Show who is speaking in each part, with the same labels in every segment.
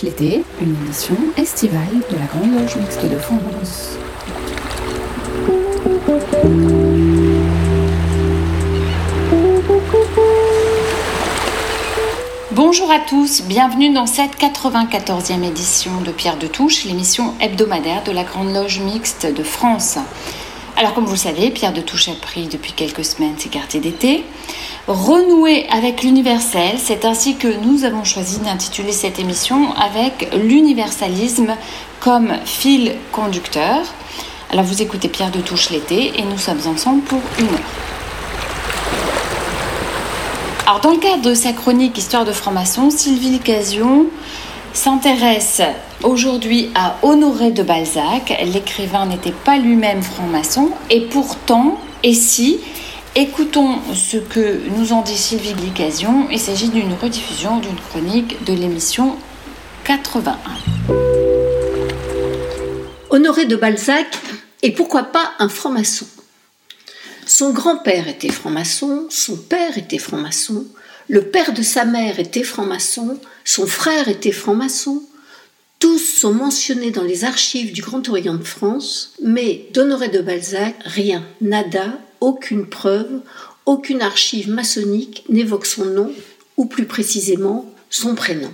Speaker 1: l'été, une émission estivale de la Grande Loge Mixte de France.
Speaker 2: Bonjour à tous, bienvenue dans cette 94e édition de Pierre de Touche, l'émission hebdomadaire de la Grande Loge Mixte de France. Alors comme vous le savez, Pierre de Touche a pris depuis quelques semaines ses quartiers d'été. Renouer avec l'universel, c'est ainsi que nous avons choisi d'intituler cette émission avec l'universalisme comme fil conducteur. Alors vous écoutez Pierre de Touche l'été et nous sommes ensemble pour une heure. Alors dans le cadre de sa chronique Histoire de franc-maçon, Sylvie Licasion s'intéresse aujourd'hui à Honoré de Balzac. L'écrivain n'était pas lui-même franc-maçon et pourtant, et si, Écoutons ce que nous en dit Sylvie Blicasion. Il s'agit d'une rediffusion d'une chronique de l'émission 81.
Speaker 3: Honoré de Balzac et pourquoi pas un franc-maçon Son grand-père était franc-maçon, son père était franc-maçon, le père de sa mère était franc-maçon, son frère était franc-maçon. Tous sont mentionnés dans les archives du Grand Orient de France, mais d'Honoré de Balzac, rien, nada, aucune preuve, aucune archive maçonnique n'évoque son nom, ou plus précisément son prénom.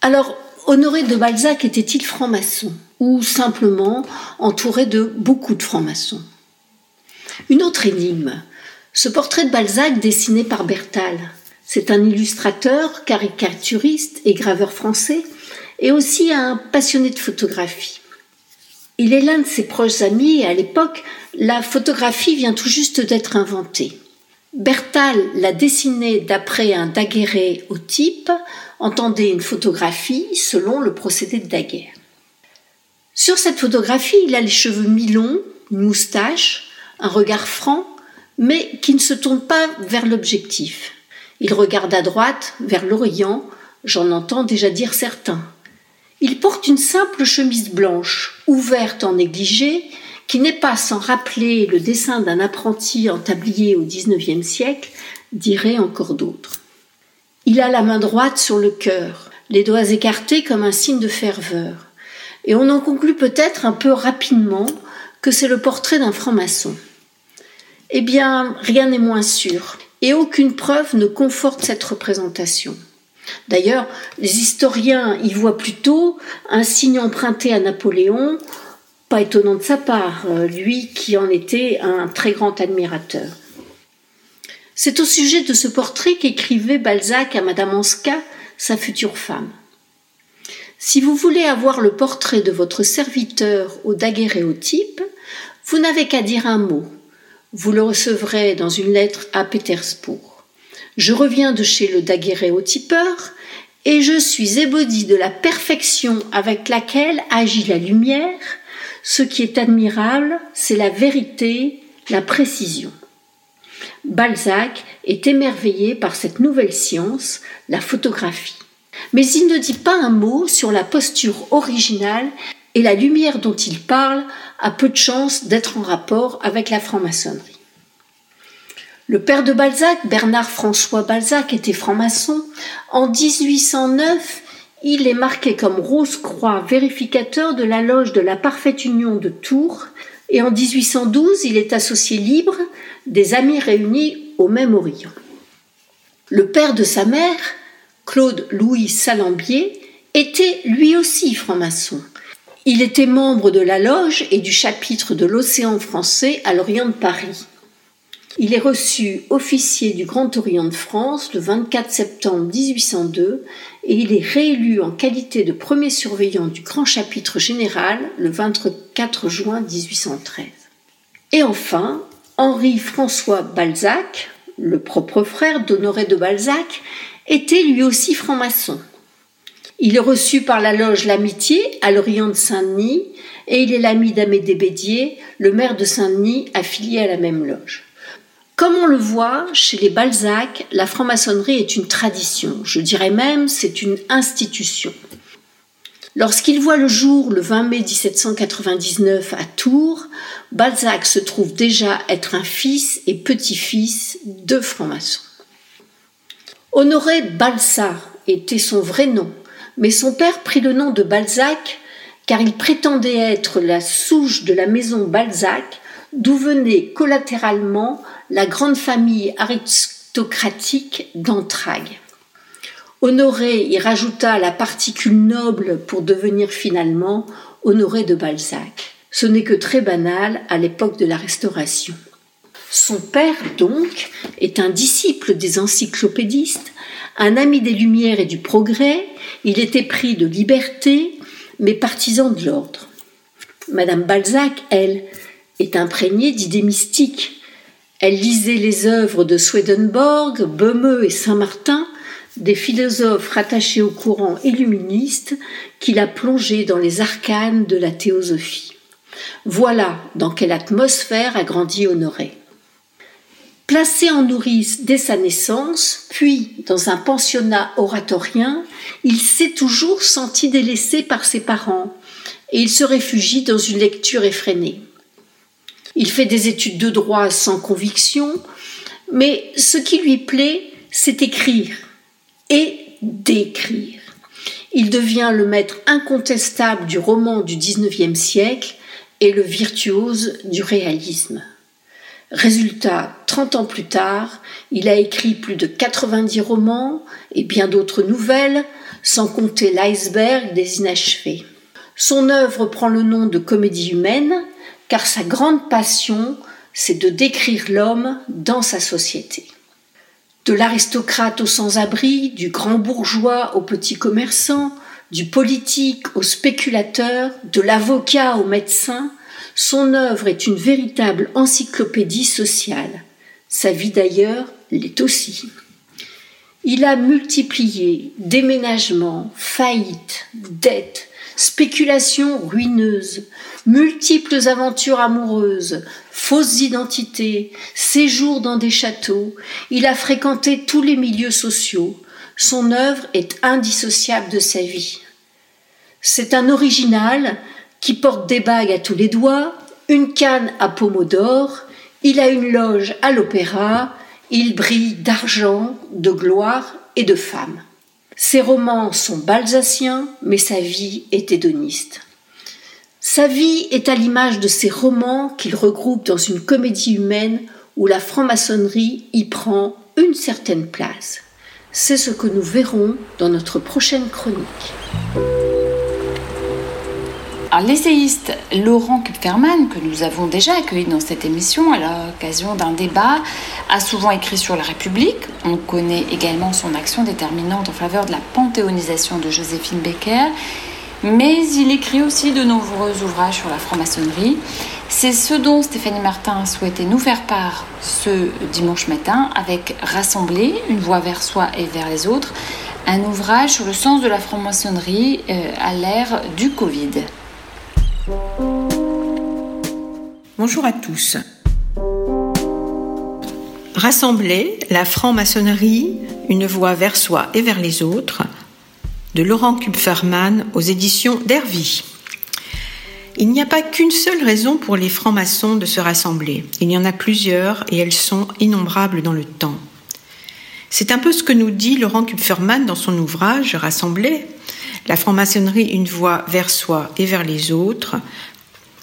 Speaker 3: Alors, Honoré de Balzac était-il franc-maçon ou simplement entouré de beaucoup de francs-maçons? Une autre énigme. Ce portrait de Balzac dessiné par Bertal, c'est un illustrateur, caricaturiste et graveur français, et aussi un passionné de photographie. Il est l'un de ses proches amis et à l'époque, la photographie vient tout juste d'être inventée. Bertal l'a dessinée d'après un daguerré au type, entendait une photographie selon le procédé de Daguerre. Sur cette photographie, il a les cheveux mi-longs, une moustache, un regard franc, mais qui ne se tourne pas vers l'objectif. Il regarde à droite, vers l'Orient, j'en entends déjà dire certains. Il porte une simple chemise blanche, ouverte en négligé, qui n'est pas sans rappeler le dessin d'un apprenti en tablier au XIXe siècle, diraient encore d'autres. Il a la main droite sur le cœur, les doigts écartés comme un signe de ferveur, et on en conclut peut-être un peu rapidement que c'est le portrait d'un franc-maçon. Eh bien, rien n'est moins sûr, et aucune preuve ne conforte cette représentation. D'ailleurs, les historiens y voient plutôt un signe emprunté à Napoléon, pas étonnant de sa part, euh, lui qui en était un très grand admirateur. C'est au sujet de ce portrait qu'écrivait Balzac à Madame Anska, sa future femme. Si vous voulez avoir le portrait de votre serviteur au daguerréotype, vous n'avez qu'à dire un mot. Vous le recevrez dans une lettre à Pétersbourg. Je reviens de chez le daguerréotypeur et je suis ébaudi de la perfection avec laquelle agit la lumière. Ce qui est admirable, c'est la vérité, la précision. Balzac est émerveillé par cette nouvelle science, la photographie. Mais il ne dit pas un mot sur la posture originale et la lumière dont il parle a peu de chance d'être en rapport avec la franc-maçonnerie. Le père de Balzac, Bernard François Balzac, était franc-maçon. En 1809, il est marqué comme Rose-Croix vérificateur de la loge de la Parfaite Union de Tours. Et en 1812, il est associé libre des Amis réunis au même Orient. Le père de sa mère, Claude Louis Salambier, était lui aussi franc-maçon. Il était membre de la loge et du chapitre de l'Océan français à l'Orient de Paris. Il est reçu officier du Grand Orient de France le 24 septembre 1802 et il est réélu en qualité de premier surveillant du Grand Chapitre général le 24 juin 1813. Et enfin, Henri-François Balzac, le propre frère d'Honoré de Balzac, était lui aussi franc-maçon. Il est reçu par la loge L'Amitié à l'Orient de Saint-Denis et il est l'ami d'Amédée Bédier, le maire de Saint-Denis affilié à la même loge. Comme on le voit, chez les Balzac, la franc-maçonnerie est une tradition, je dirais même c'est une institution. Lorsqu'il voit le jour le 20 mai 1799 à Tours, Balzac se trouve déjà être un fils et petit-fils de francs-maçons. Honoré Balsa était son vrai nom, mais son père prit le nom de Balzac car il prétendait être la souche de la maison Balzac, d'où venait collatéralement la grande famille aristocratique d'Entragues. Honoré y rajouta la particule noble pour devenir finalement Honoré de Balzac. Ce n'est que très banal à l'époque de la Restauration. Son père, donc, est un disciple des encyclopédistes, un ami des Lumières et du progrès, il était pris de liberté, mais partisan de l'ordre. Madame Balzac, elle, est imprégnée d'idées mystiques. Elle lisait les œuvres de Swedenborg, Böhme et Saint-Martin, des philosophes rattachés au courant illuministe qui l'a plongée dans les arcanes de la théosophie. Voilà dans quelle atmosphère a grandi Honoré. Placé en nourrice dès sa naissance, puis dans un pensionnat oratorien, il s'est toujours senti délaissé par ses parents et il se réfugie dans une lecture effrénée. Il fait des études de droit sans conviction, mais ce qui lui plaît, c'est écrire et d'écrire. Il devient le maître incontestable du roman du XIXe siècle et le virtuose du réalisme. Résultat, 30 ans plus tard, il a écrit plus de 90 romans et bien d'autres nouvelles, sans compter l'iceberg des inachevés. Son œuvre prend le nom de comédie humaine, car sa grande passion, c'est de décrire l'homme dans sa société. De l'aristocrate au sans-abri, du grand bourgeois au petit commerçant, du politique au spéculateur, de l'avocat au médecin, son œuvre est une véritable encyclopédie sociale. Sa vie d'ailleurs l'est aussi. Il a multiplié déménagements, faillites, dettes, spéculations ruineuses, multiples aventures amoureuses, fausses identités, séjours dans des châteaux. Il a fréquenté tous les milieux sociaux. Son œuvre est indissociable de sa vie. C'est un original qui porte des bagues à tous les doigts, une canne à pommeau d'or, il a une loge à l'opéra, il brille d'argent, de gloire et de femme. Ses romans sont balsaciens, mais sa vie est hédoniste. Sa vie est à l'image de ces romans qu'il regroupe dans une comédie humaine où la franc-maçonnerie y prend une certaine place. C'est ce que nous verrons dans notre prochaine chronique.
Speaker 2: L'essayiste Laurent Kupferman, que nous avons déjà accueilli dans cette émission à l'occasion d'un débat, a souvent écrit sur la République. On connaît également son action déterminante en faveur de la panthéonisation de Joséphine Becker. Mais il écrit aussi de nombreux ouvrages sur la franc-maçonnerie. C'est ce dont Stéphanie Martin a souhaité nous faire part ce dimanche matin avec Rassembler, une voix vers soi et vers les autres, un ouvrage sur le sens de la franc-maçonnerie euh, à l'ère du Covid.
Speaker 4: Bonjour à tous. Rassembler la franc-maçonnerie, une voie vers soi et vers les autres, de Laurent Kupferman aux éditions d'Hervy. Il n'y a pas qu'une seule raison pour les francs-maçons de se rassembler. Il y en a plusieurs et elles sont innombrables dans le temps. C'est un peu ce que nous dit Laurent Kupferman dans son ouvrage Rassembler, la franc-maçonnerie une voie vers soi et vers les autres,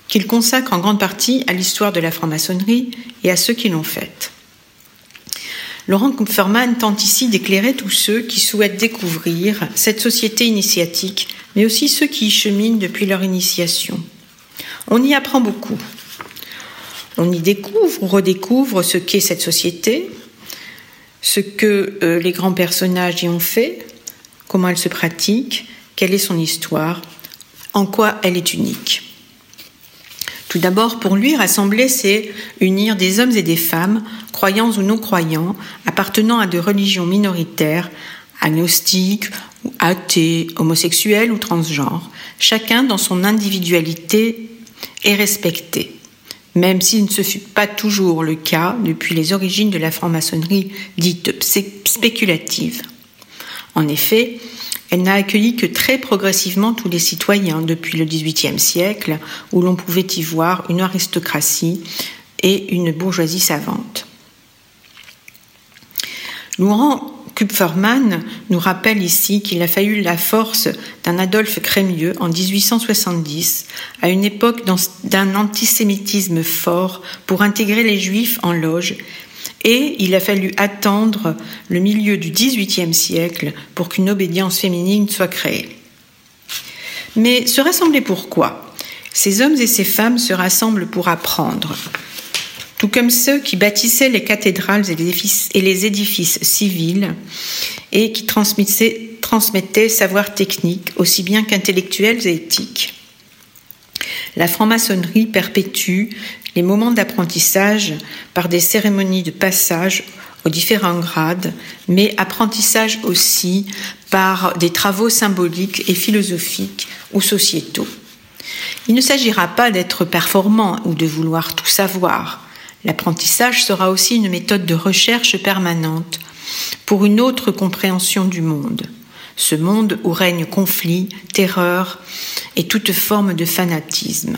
Speaker 4: qu'il consacre en grande partie à l'histoire de la franc-maçonnerie et à ceux qui l'ont faite. Laurent Kupferman tente ici d'éclairer tous ceux qui souhaitent découvrir cette société initiatique, mais aussi ceux qui y cheminent depuis leur initiation. On y apprend beaucoup. On y découvre ou redécouvre ce qu'est cette société, ce que euh, les grands personnages y ont fait, comment elle se pratique, quelle est son histoire, en quoi elle est unique? Tout d'abord, pour lui, rassembler, c'est unir des hommes et des femmes, croyants ou non croyants, appartenant à des religions minoritaires, agnostiques, ou athées, homosexuels ou transgenres, chacun dans son individualité est respecté, même s'il ne se fut pas toujours le cas depuis les origines de la franc-maçonnerie dite spéculative. En effet, elle n'a accueilli que très progressivement tous les citoyens depuis le XVIIIe siècle, où l'on pouvait y voir une aristocratie et une bourgeoisie savante. Laurent Kupferman nous rappelle ici qu'il a fallu la force d'un Adolphe Crémieux en 1870, à une époque d'un antisémitisme fort, pour intégrer les juifs en loge, et il a fallu attendre le milieu du XVIIIe siècle pour qu'une obédience féminine soit créée. Mais se rassembler pourquoi Ces hommes et ces femmes se rassemblent pour apprendre, tout comme ceux qui bâtissaient les cathédrales et les édifices, civils et qui transmettaient, transmettaient savoir technique aussi bien qu'intellectuels et éthiques. La franc-maçonnerie perpétue les moments d'apprentissage par des cérémonies de passage aux différents grades, mais apprentissage aussi par des travaux symboliques et philosophiques ou sociétaux. Il ne s'agira pas d'être performant ou de vouloir tout savoir, L'apprentissage sera aussi une méthode de recherche permanente pour une autre compréhension du monde, ce monde où règne conflit, terreur et toute forme de fanatisme.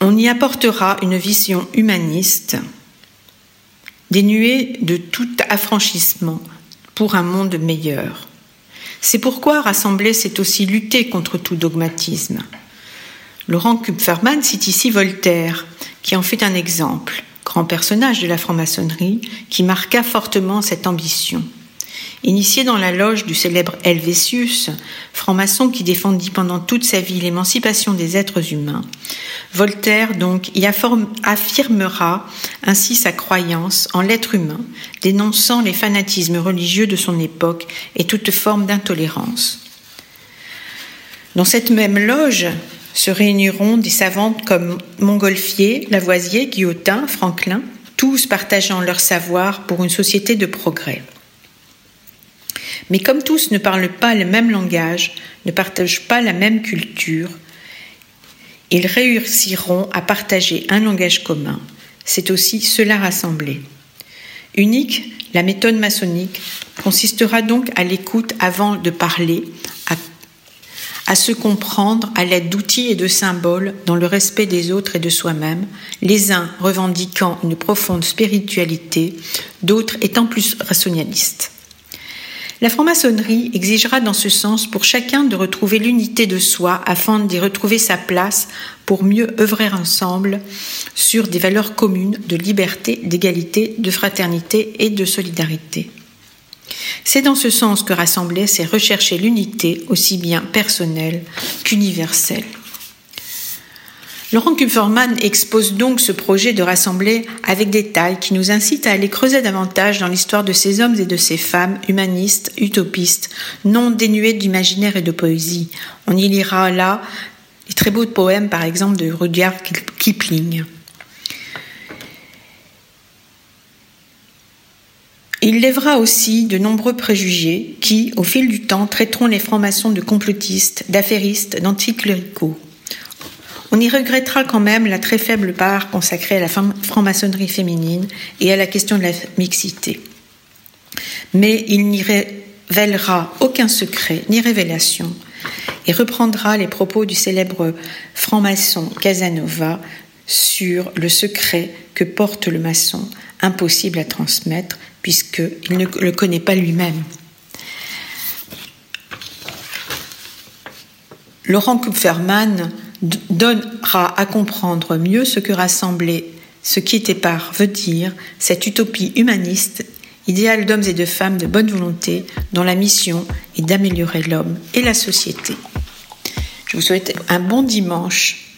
Speaker 4: On y apportera une vision humaniste, dénuée de tout affranchissement pour un monde meilleur. C'est pourquoi rassembler, c'est aussi lutter contre tout dogmatisme. Laurent Kupferman cite ici Voltaire, qui en fait un exemple, grand personnage de la franc-maçonnerie, qui marqua fortement cette ambition. Initié dans la loge du célèbre Helvétius, franc-maçon qui défendit pendant toute sa vie l'émancipation des êtres humains, Voltaire donc y affirmera ainsi sa croyance en l'être humain, dénonçant les fanatismes religieux de son époque et toute forme d'intolérance. Dans cette même loge, se réuniront des savantes comme Montgolfier, Lavoisier, Guillotin, Franklin, tous partageant leur savoir pour une société de progrès. Mais comme tous ne parlent pas le même langage, ne partagent pas la même culture, ils réussiront à partager un langage commun. C'est aussi cela rassembler. Unique, la méthode maçonnique consistera donc à l'écoute avant de parler, à se comprendre à l'aide d'outils et de symboles dans le respect des autres et de soi-même, les uns revendiquant une profonde spiritualité, d'autres étant plus rationalistes. La franc-maçonnerie exigera dans ce sens pour chacun de retrouver l'unité de soi afin d'y retrouver sa place pour mieux œuvrer ensemble sur des valeurs communes de liberté, d'égalité, de fraternité et de solidarité. C'est dans ce sens que rassembler, c'est rechercher l'unité aussi bien personnelle qu'universelle. Laurent Kupferman expose donc ce projet de rassembler avec détail qui nous incite à aller creuser davantage dans l'histoire de ces hommes et de ces femmes humanistes, utopistes, non dénués d'imaginaire et de poésie. On y lira là les très beaux poèmes, par exemple, de Rudyard Kipling. Il lèvera aussi de nombreux préjugés qui, au fil du temps, traiteront les francs-maçons de complotistes, d'affairistes, d'anticléricaux. On y regrettera quand même la très faible part consacrée à la franc-maçonnerie féminine et à la question de la mixité. Mais il n'y révélera aucun secret ni révélation et reprendra les propos du célèbre franc-maçon Casanova sur le secret que porte le maçon, impossible à transmettre, puisqu'il ne le connaît pas lui-même. Laurent Kupferman donnera à comprendre mieux ce que rassembler ce qui était par veut dire cette utopie humaniste, idéal d'hommes et de femmes de bonne volonté, dont la mission est d'améliorer l'homme et la société. Je vous souhaite un bon dimanche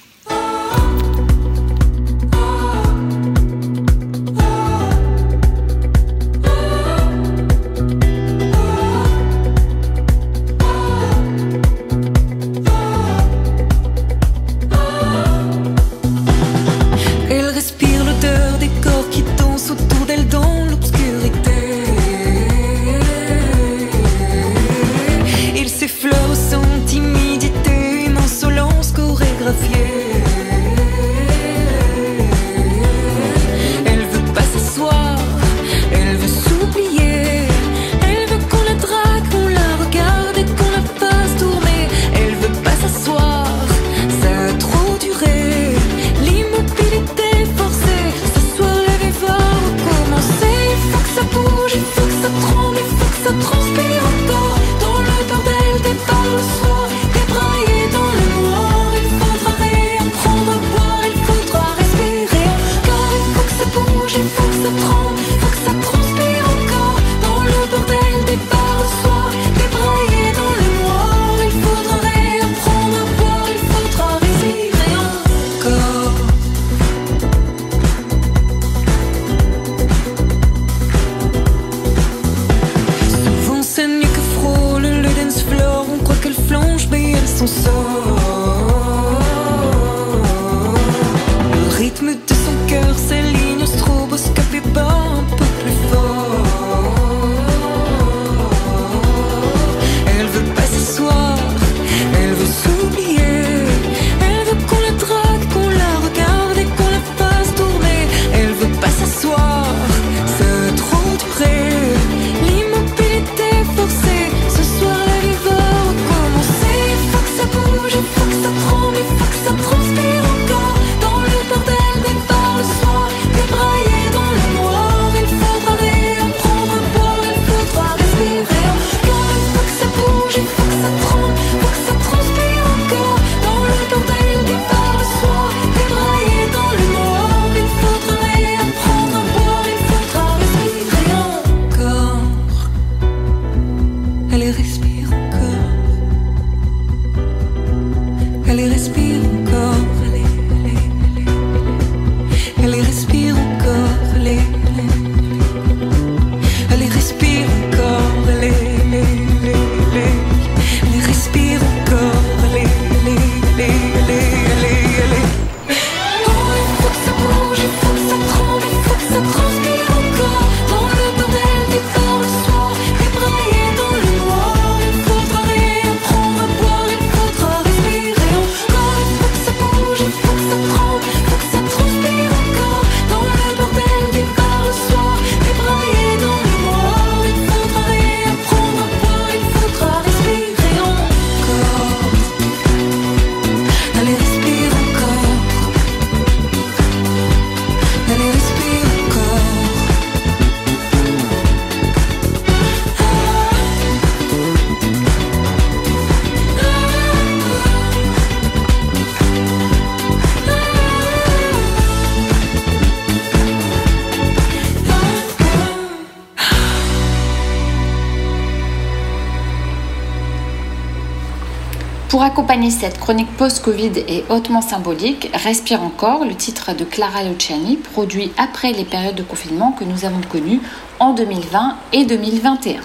Speaker 2: Cette chronique post-Covid et hautement symbolique, Respire encore, le titre de Clara Luciani, produit après les périodes de confinement que nous avons connues en 2020 et 2021.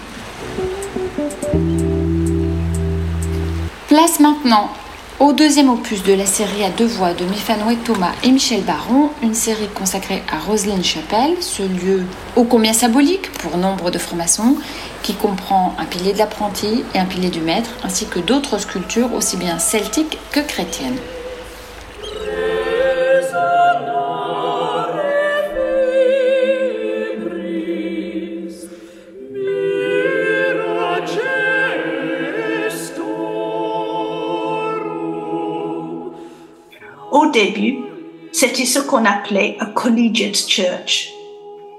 Speaker 2: Place maintenant au deuxième opus de la série à deux voix de Mifanoé Thomas et Michel Baron, une série consacrée à Roselyne Chapelle, ce lieu ô combien symbolique pour nombre de francs-maçons, qui comprend un pilier de l'apprenti et un pilier du maître, ainsi que d'autres sculptures aussi bien celtiques que chrétiennes.
Speaker 5: Au début, c'était ce qu'on appelait a collegiate church,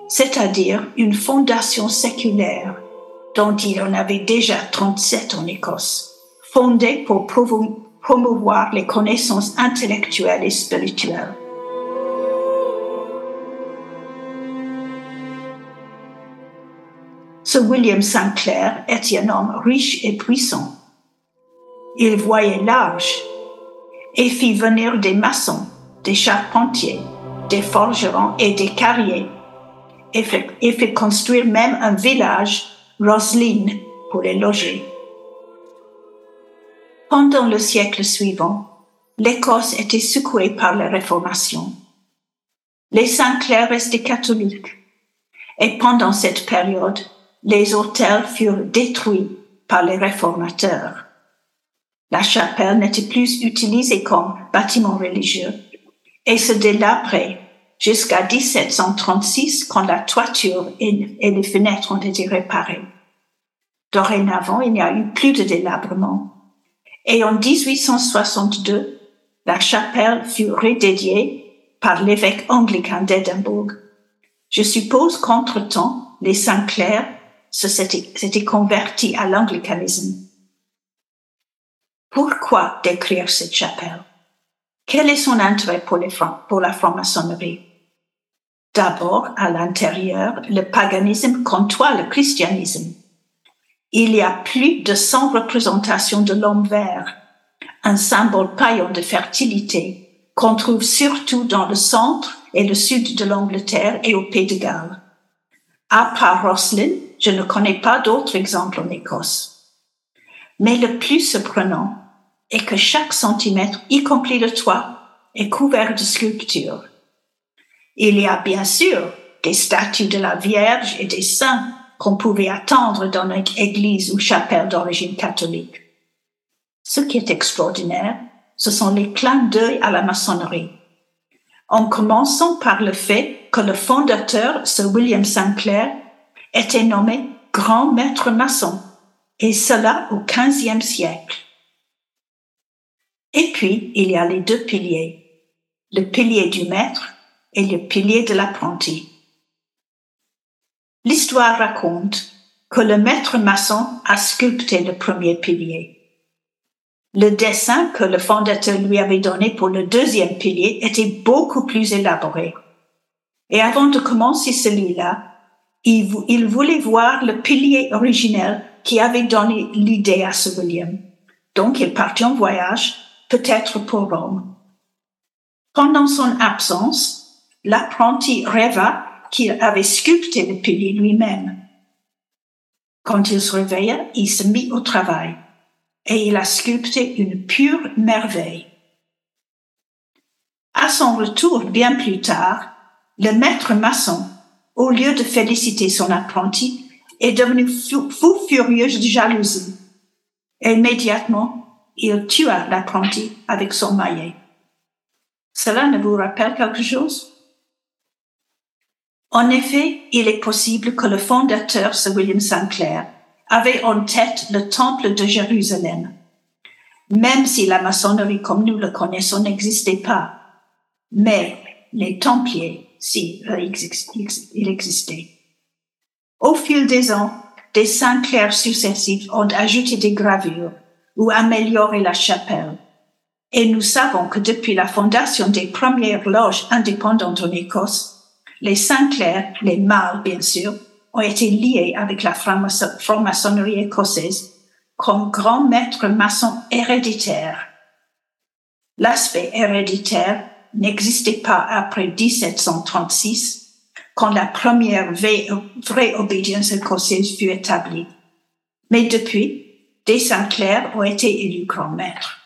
Speaker 5: c'est-à-dire une fondation séculaire dont il en avait déjà 37 en Écosse, fondée pour promouvoir les connaissances intellectuelles et spirituelles. Ce William Sinclair était un homme riche et puissant. Il voyait large et fit venir des maçons, des charpentiers, des forgerons et des carriers, et fait, et fit construire même un village, Roslyn, pour les loger. Pendant le siècle suivant, l'Écosse était secouée par la Réformation. Les Saint-Clair restaient catholiques, et pendant cette période, les hôtels furent détruits par les réformateurs. La chapelle n'était plus utilisée comme bâtiment religieux et se délabrait jusqu'à 1736 quand la toiture et, les fenêtres ont été réparées. Dorénavant, il n'y a eu plus de délabrement. Et en 1862, la chapelle fut redédiée par l'évêque anglican d'Édimbourg. Je suppose qu'entre-temps, les Saint-Clair s'étaient convertis à l'anglicanisme. Pourquoi décrire cette chapelle? Quel est son intérêt pour, pour la franc-maçonnerie? D'abord, à l'intérieur, le paganisme côtoie le christianisme. Il y a plus de 100 représentations de l'homme vert, un symbole païen de fertilité qu'on trouve surtout dans le centre et le sud de l'Angleterre et au Pays de Galles. À part Roslin, je ne connais pas d'autres exemples en Écosse. Mais le plus surprenant, et que chaque centimètre, y compris le toit, est couvert de sculptures. Il y a bien sûr des statues de la Vierge et des saints qu'on pouvait attendre dans une église ou chapelle d'origine catholique. Ce qui est extraordinaire, ce sont les clins d'œil à la maçonnerie. En commençant par le fait que le fondateur, Sir William Sinclair, était nommé grand maître maçon, et cela au XVe siècle. Et puis, il y a les deux piliers, le pilier du maître et le pilier de l'apprenti. L'histoire raconte que le maître maçon a sculpté le premier pilier. Le dessin que le fondateur lui avait donné pour le deuxième pilier était beaucoup plus élaboré. Et avant de commencer celui-là, il, voulait voir le pilier originel qui avait donné l'idée à ce William. Donc il partit en voyage, peut-être pour Rome. Pendant son absence, l'apprenti rêva qu'il avait sculpté le pilier lui-même. Quand il se réveilla, il se mit au travail et il a sculpté une pure merveille. À son retour bien plus tard, le maître maçon, au lieu de féliciter son apprenti, est devenu fou, furieux de jalousie. Immédiatement, il tua l'apprenti avec son maillet. Cela ne vous rappelle quelque chose? En effet, il est possible que le fondateur, Sir William Sinclair, avait en tête le temple de Jérusalem, même si la maçonnerie comme nous le connaissons n'existait pas. Mais les Templiers, si, il existait. Au fil des ans, des Sinclairs successifs ont ajouté des gravures ou amélioré la chapelle. Et nous savons que depuis la fondation des premières loges indépendantes en Écosse, les Sinclair, les mâles bien sûr, ont été liés avec la franc-maçonnerie écossaise comme grand maître maçon héréditaire. L'aspect héréditaire n'existait pas après 1736, quand la première vraie obédience écossaise fut établie. Mais depuis, des Sinclair ont été élus grands maîtres.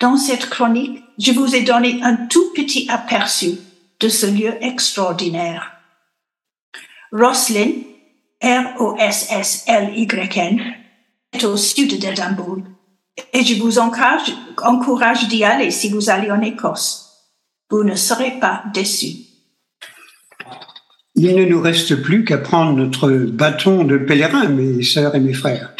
Speaker 5: Dans cette chronique, je vous ai donné un tout petit aperçu de ce lieu extraordinaire. Roslin, R-O-S-S-L-Y-N, est au sud d'Edimbourg et je vous encourage, encourage d'y aller si vous allez en Écosse. Vous ne serez pas déçus.
Speaker 6: Il ne nous reste plus qu'à prendre notre bâton de pèlerin, mes sœurs et mes frères.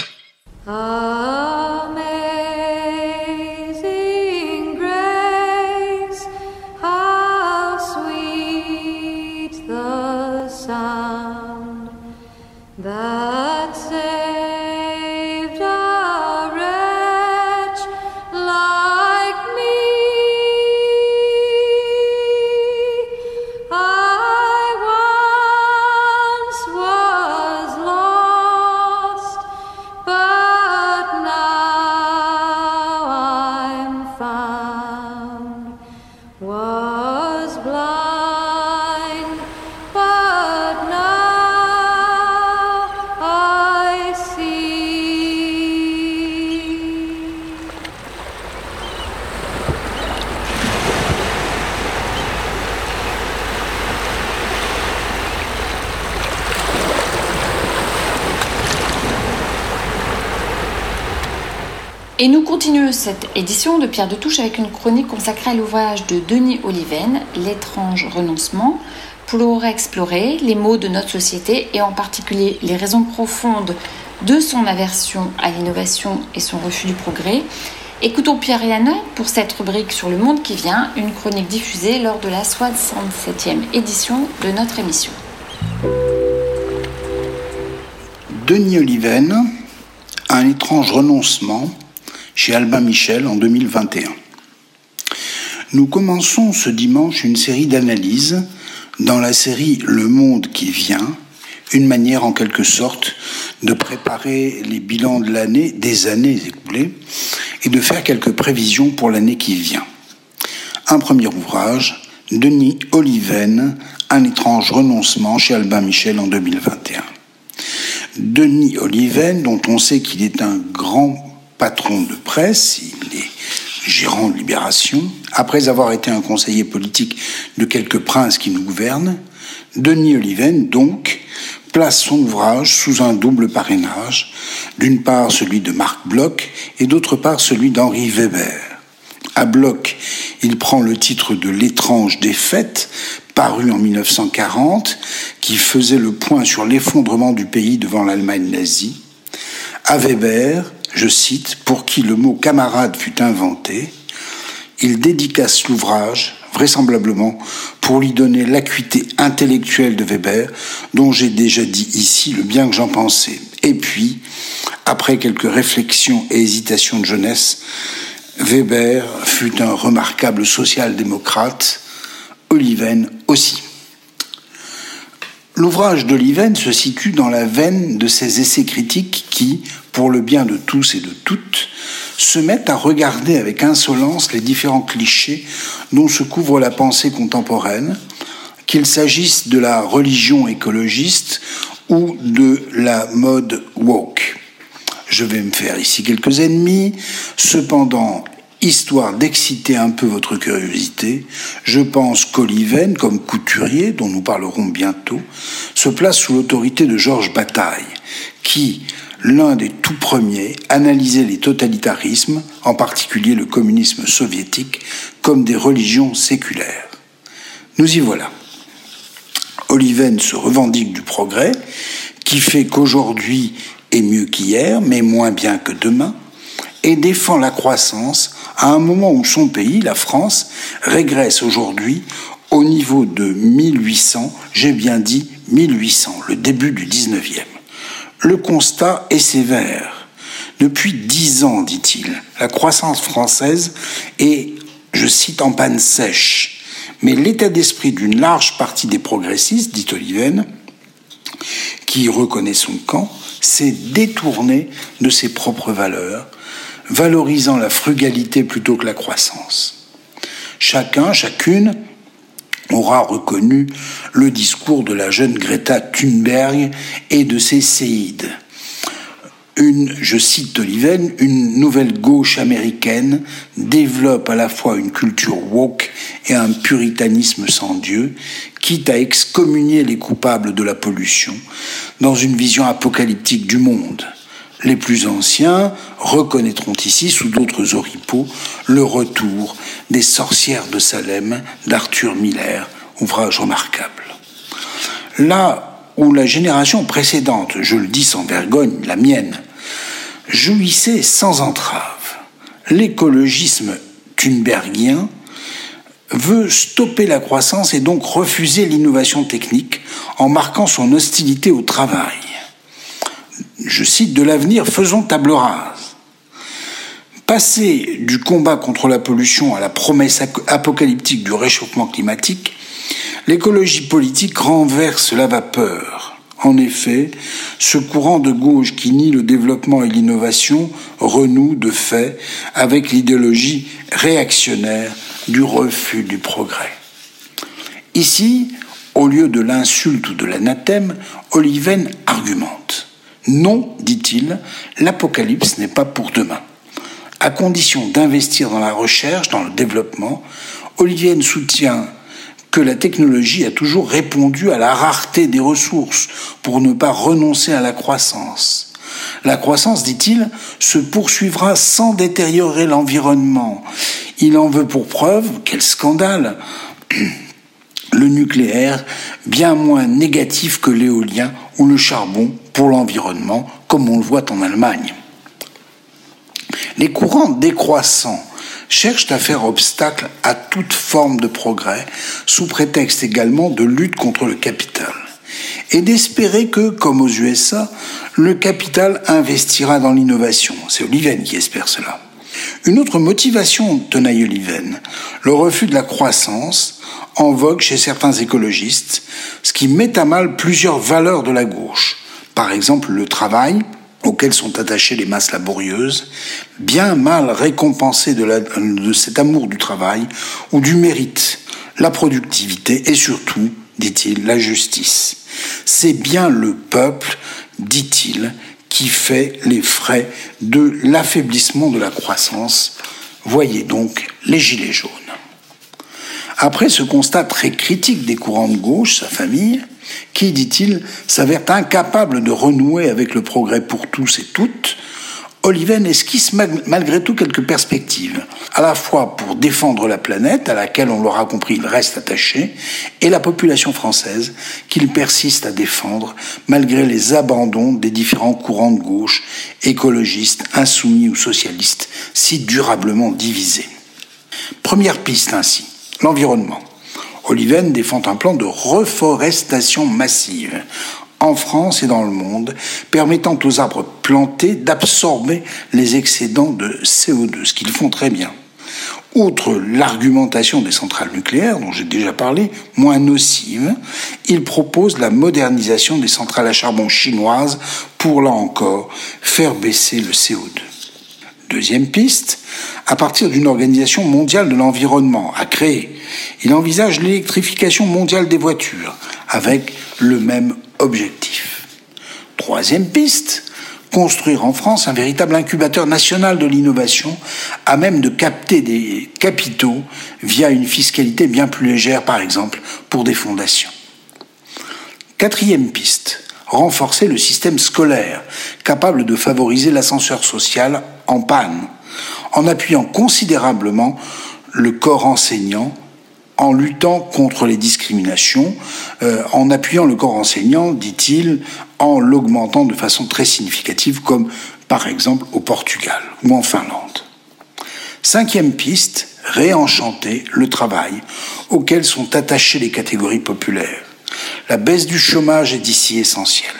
Speaker 2: Et nous continuons cette édition de Pierre de Touche avec une chronique consacrée à l'ouvrage de Denis Oliven, L'étrange renoncement, pour explorer les maux de notre société et en particulier les raisons profondes de son aversion à l'innovation et son refus du progrès. Écoutons Pierre Yann pour cette rubrique sur le monde qui vient, une chronique diffusée lors de la 67e édition de notre émission.
Speaker 7: Denis Oliven, Un étrange renoncement chez Albin Michel en 2021. Nous commençons ce dimanche une série d'analyses dans la série Le monde qui vient, une manière en quelque sorte de préparer les bilans de l'année, des années écoulées, et de faire quelques prévisions pour l'année qui vient. Un premier ouvrage, Denis Oliven, Un étrange renoncement chez Albin Michel en 2021. Denis Oliven, dont on sait qu'il est un grand patron de presse, il est gérant de Libération, après avoir été un conseiller politique de quelques princes qui nous gouvernent, Denis Oliven, donc, place son ouvrage sous un double parrainage, d'une part celui de Marc Bloch et d'autre part celui d'Henri Weber. À Bloch, il prend le titre de L'étrange défaite, paru en 1940, qui faisait le point sur l'effondrement du pays devant l'Allemagne nazie. À Weber, je cite, pour qui le mot camarade fut inventé, il dédicace l'ouvrage, vraisemblablement pour lui donner l'acuité intellectuelle de Weber, dont j'ai déjà dit ici le bien que j'en pensais. Et puis, après quelques réflexions et hésitations de jeunesse, Weber fut un remarquable social-démocrate, Oliven aussi. L'ouvrage d'Oliven se situe dans la veine de ces essais critiques qui, pour le bien de tous et de toutes, se mettent à regarder avec insolence les différents clichés dont se couvre la pensée contemporaine, qu'il s'agisse de la religion écologiste ou de la mode woke. Je vais me faire ici quelques ennemis, cependant Histoire d'exciter un peu votre curiosité, je pense qu'Oliven, comme couturier, dont nous parlerons bientôt, se place sous l'autorité de Georges Bataille, qui, l'un des tout premiers, analysait les totalitarismes, en particulier le communisme soviétique, comme des religions séculaires. Nous y voilà. Oliven se revendique du progrès, qui fait qu'aujourd'hui est mieux qu'hier, mais moins bien que demain, et défend la croissance à un moment où son pays, la France, régresse aujourd'hui au niveau de 1800, j'ai bien dit 1800, le début du 19e. Le constat est sévère. Depuis dix ans, dit-il, la croissance française est, je cite, en panne sèche. Mais l'état d'esprit d'une large partie des progressistes, dit Oliven, qui reconnaît son camp, s'est détourné de ses propres valeurs valorisant la frugalité plutôt que la croissance. Chacun, chacune aura reconnu le discours de la jeune Greta Thunberg et de ses séides. Une, je cite Oliven, une nouvelle gauche américaine développe à la fois une culture woke et un puritanisme sans Dieu, quitte à excommunier les coupables de la pollution dans une vision apocalyptique du monde. Les plus anciens reconnaîtront ici, sous d'autres oripeaux, le retour des sorcières de Salem d'Arthur Miller, ouvrage remarquable. Là où la génération précédente, je le dis sans vergogne, la mienne, jouissait sans entrave, l'écologisme thunbergien veut stopper la croissance et donc refuser l'innovation technique en marquant son hostilité au travail je cite, de l'avenir, faisons table rase. Passer du combat contre la pollution à la promesse apocalyptique du réchauffement climatique, l'écologie politique renverse la vapeur. En effet, ce courant de gauche qui nie le développement et l'innovation renoue de fait avec l'idéologie réactionnaire du refus du progrès. Ici, au lieu de l'insulte ou de l'anathème, Oliven argumente. Non, dit-il, l'apocalypse n'est pas pour demain. À condition d'investir dans la recherche, dans le développement, Olivier soutient que la technologie a toujours répondu à la rareté des ressources pour ne pas renoncer à la croissance. La croissance, dit-il, se poursuivra sans détériorer l'environnement. Il en veut pour preuve, quel scandale, le nucléaire, bien moins négatif que l'éolien ou le charbon pour l'environnement, comme on le voit en Allemagne. Les courants décroissants cherchent à faire obstacle à toute forme de progrès, sous prétexte également de lutte contre le capital, et d'espérer que, comme aux USA, le capital investira dans l'innovation. C'est Oliven qui espère cela. Une autre motivation tenaille Oliven, le refus de la croissance, en vogue chez certains écologistes, ce qui met à mal plusieurs valeurs de la gauche. Par exemple, le travail, auquel sont attachées les masses laborieuses, bien mal récompensé de, de cet amour du travail ou du mérite, la productivité et surtout, dit-il, la justice. C'est bien le peuple, dit-il, qui fait les frais de l'affaiblissement de la croissance. Voyez donc les gilets jaunes. Après ce constat très critique des courants de gauche, sa famille, qui, dit-il, s'avère incapable de renouer avec le progrès pour tous et toutes, Oliven esquisse malgré tout quelques perspectives, à la fois pour défendre la planète, à laquelle on l'aura compris il reste attaché, et la population française, qu'il persiste à défendre malgré les abandons des différents courants de gauche, écologistes, insoumis ou socialistes, si durablement divisés. Première piste ainsi, l'environnement. Oliven défend un plan de reforestation massive en France et dans le monde, permettant aux arbres plantés d'absorber les excédents de CO2, ce qu'ils font très bien. Outre l'argumentation des centrales nucléaires, dont j'ai déjà parlé, moins nocive, il propose la modernisation des centrales à charbon chinoises pour, là encore, faire baisser le CO2. Deuxième piste, à partir d'une organisation mondiale de l'environnement à créer, il envisage l'électrification mondiale des voitures avec le même objectif. Troisième piste, construire en France un véritable incubateur national de l'innovation à même de capter des capitaux via une fiscalité bien plus légère, par exemple, pour des fondations. Quatrième piste, renforcer le système scolaire, capable de favoriser l'ascenseur social en panne, en appuyant considérablement le corps enseignant en luttant contre les discriminations, euh, en appuyant le corps enseignant, dit-il, en l'augmentant de façon très significative, comme par exemple au Portugal ou en Finlande. Cinquième piste, réenchanter le travail auquel sont attachées les catégories populaires. La baisse du chômage est d'ici essentielle.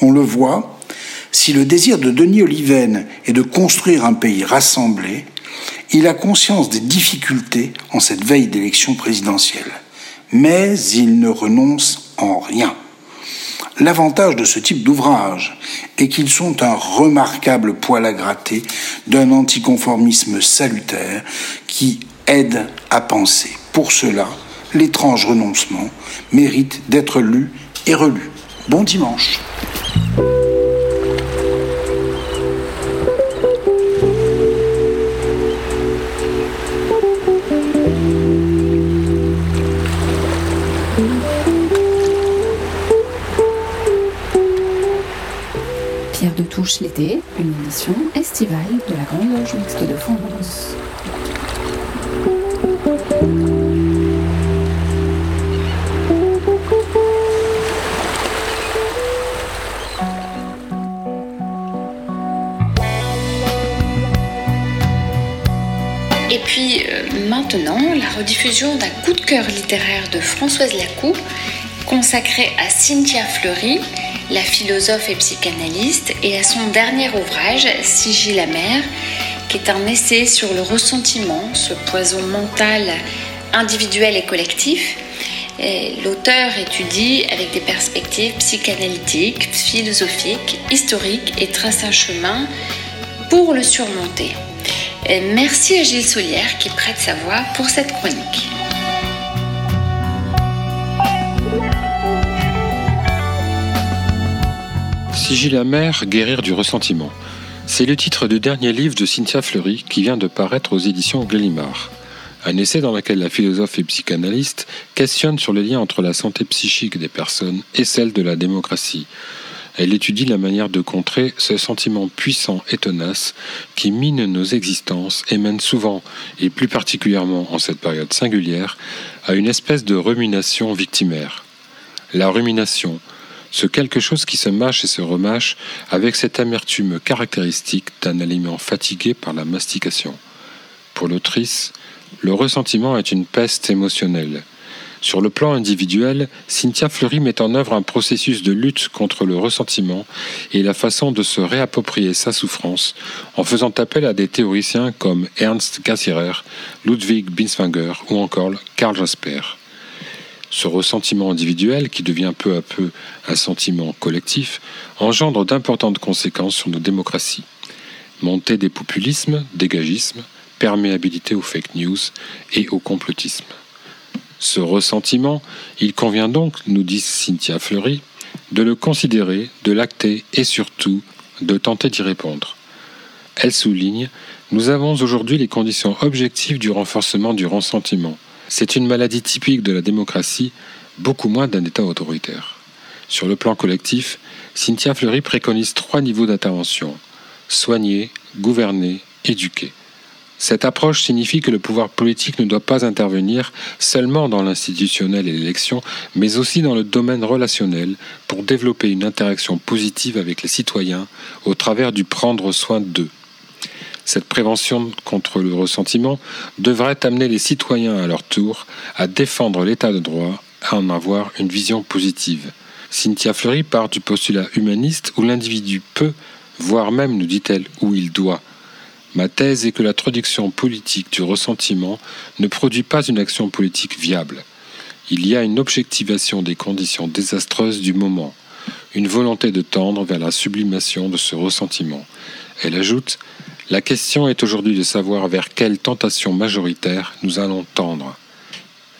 Speaker 7: On le voit, si le désir de Denis Oliven est de construire un pays rassemblé, il a conscience des difficultés en cette veille d'élection présidentielle. Mais il ne renonce en rien. L'avantage de ce type d'ouvrage est qu'ils sont un remarquable poil à gratter d'un anticonformisme salutaire qui aide à penser. Pour cela, l'étrange renoncement mérite d'être lu et relu. Bon dimanche.
Speaker 1: L'été, une édition estivale de la Grande Loge Mixte de France.
Speaker 2: Et puis euh, maintenant, la rediffusion d'un coup de cœur littéraire de Françoise Lacou, consacré à Cynthia Fleury, la philosophe et psychanalyste, et à son dernier ouvrage, Sigil amer, qui est un essai sur le ressentiment, ce poison mental individuel et collectif. L'auteur étudie avec des perspectives psychanalytiques, philosophiques, historiques et trace un chemin pour le surmonter. Merci à Gilles Solière qui prête sa voix pour cette chronique.
Speaker 8: Sigil amer, guérir du ressentiment. C'est le titre du dernier livre de Cynthia Fleury qui vient de paraître aux éditions Gallimard. Un essai dans lequel la philosophe et psychanalyste questionne sur les liens entre la santé psychique des personnes et celle de la démocratie. Elle étudie la manière de contrer ce sentiment puissant et tenace qui mine nos existences et mène souvent, et plus particulièrement en cette période singulière, à une espèce de rumination victimaire. La rumination, ce quelque chose qui se mâche et se remâche avec cette amertume caractéristique d'un aliment fatigué par la mastication. Pour l'autrice, le ressentiment est une peste émotionnelle. Sur le plan individuel, Cynthia Fleury met en œuvre un processus de lutte contre le ressentiment et la façon de se réapproprier sa souffrance en faisant appel à des théoriciens comme Ernst Cassirer, Ludwig Binswanger ou encore Karl Jasper. Ce ressentiment individuel, qui devient peu à peu un sentiment collectif, engendre d'importantes conséquences sur nos démocraties. Montée des populismes, dégagisme, perméabilité aux fake news et au complotisme. Ce ressentiment, il convient donc, nous dit Cynthia Fleury, de le considérer, de l'acter et surtout de tenter d'y répondre. Elle souligne Nous avons aujourd'hui les conditions objectives du renforcement du ressentiment. C'est une maladie typique de la démocratie, beaucoup moins d'un État autoritaire. Sur le plan collectif, Cynthia Fleury préconise trois niveaux d'intervention soigner, gouverner, éduquer. Cette approche signifie que le pouvoir politique ne doit pas intervenir seulement dans l'institutionnel et l'élection, mais aussi dans le domaine relationnel pour développer une interaction positive avec les citoyens au travers du prendre soin d'eux. Cette prévention contre le ressentiment devrait amener les citoyens à leur tour à défendre l'état de droit, à en avoir une vision positive. Cynthia Fleury part du postulat humaniste où l'individu peut, voire même, nous dit-elle, où il doit, Ma thèse est que la traduction politique du ressentiment ne produit pas une action politique viable. Il y a une objectivation des conditions désastreuses du moment, une volonté de tendre vers la sublimation de ce ressentiment. Elle ajoute La question est aujourd'hui de savoir vers quelle tentation majoritaire nous allons tendre.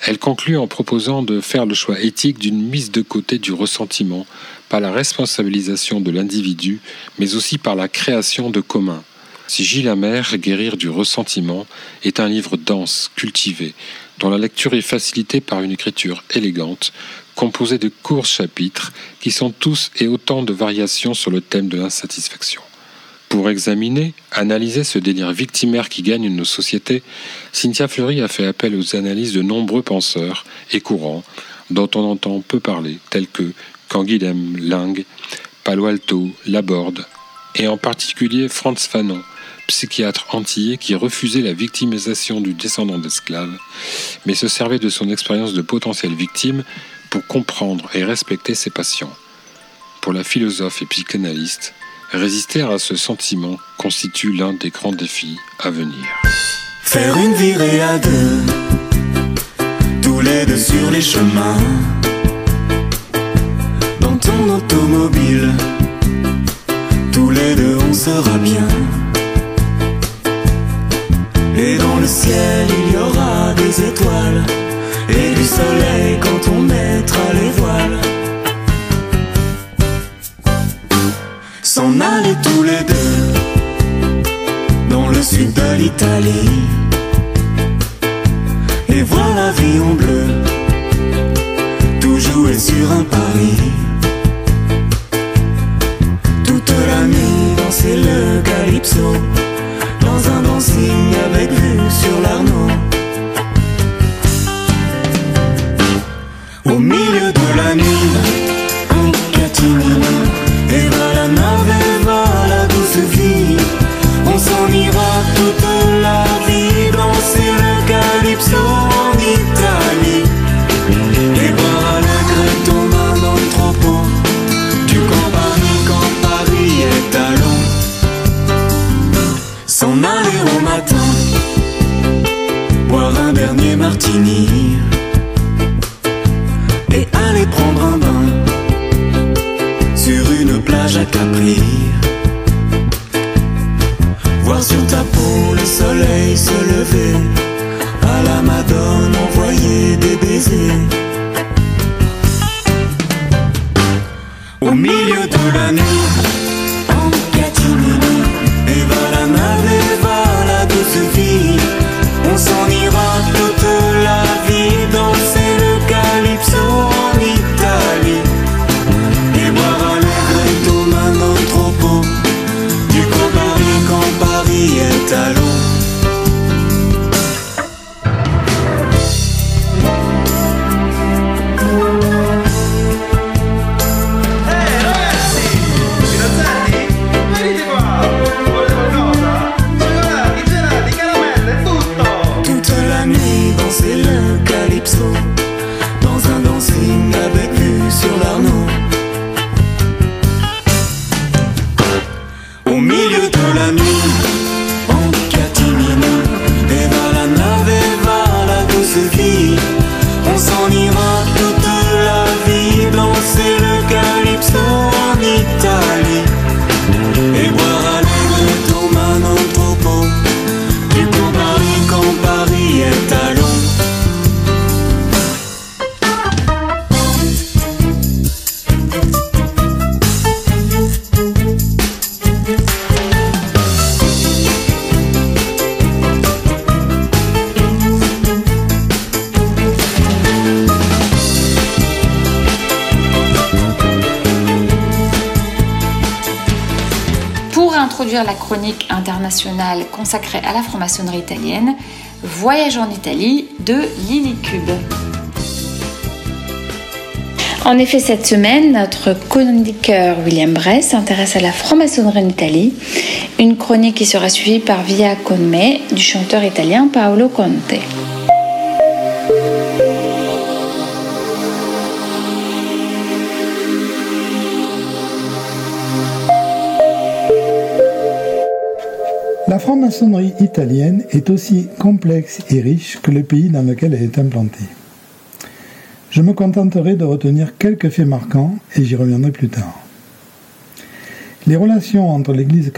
Speaker 8: Elle conclut en proposant de faire le choix éthique d'une mise de côté du ressentiment par la responsabilisation de l'individu, mais aussi par la création de communs si Gilles Amer, Guérir du ressentiment, est un livre dense, cultivé, dont la lecture est facilitée par une écriture élégante, composée de courts chapitres qui sont tous et autant de variations sur le thème de l'insatisfaction. Pour examiner, analyser ce délire victimaire qui gagne nos sociétés, Cynthia Fleury a fait appel aux analyses de nombreux penseurs et courants dont on entend peu parler, tels que Canguilhem, Ling, Palo Alto, Laborde, et en particulier Franz Fanon, psychiatre antillais qui refusait la victimisation du descendant d'esclaves, mais se servait de son expérience de potentielle victime pour comprendre et respecter ses patients. Pour la philosophe et psychanalyste, résister à ce sentiment constitue l'un des grands défis à venir.
Speaker 9: Faire une virée à deux, tous les deux sur les chemins, dans ton automobile, tous les deux on sera bien. Et dans le ciel il y aura des étoiles Et du soleil quand on mettra les voiles S'en aller tous les deux Dans le sud de l'Italie Et voir la vie en bleu Tout jouer sur un pari Toute la nuit danser le calypso dans un dancing avec vue sur l'Arnaud. Au milieu de la nuit, en toute la vie danser le calypso en Italie. La crête aux mains dans le troupeau du Paris quand Paris est à s'en aller au matin, boire un dernier martini et aller prendre un bain sur une plage à Capri. Sur ta peau le soleil se lever, à la Madone envoyer des baisers. Au milieu de la nuit,
Speaker 2: consacrée à la franc-maçonnerie italienne, Voyage en Italie de Lily Cube. En effet, cette semaine, notre chroniqueur William Bress s'intéresse à la franc-maçonnerie en Italie, une chronique qui sera suivie par Via Conme du chanteur italien Paolo Conte.
Speaker 10: Franc-maçonnerie italienne est aussi complexe et riche que le pays dans lequel elle est implantée. Je me contenterai de retenir quelques faits marquants et j'y reviendrai plus tard. Les relations entre l'Église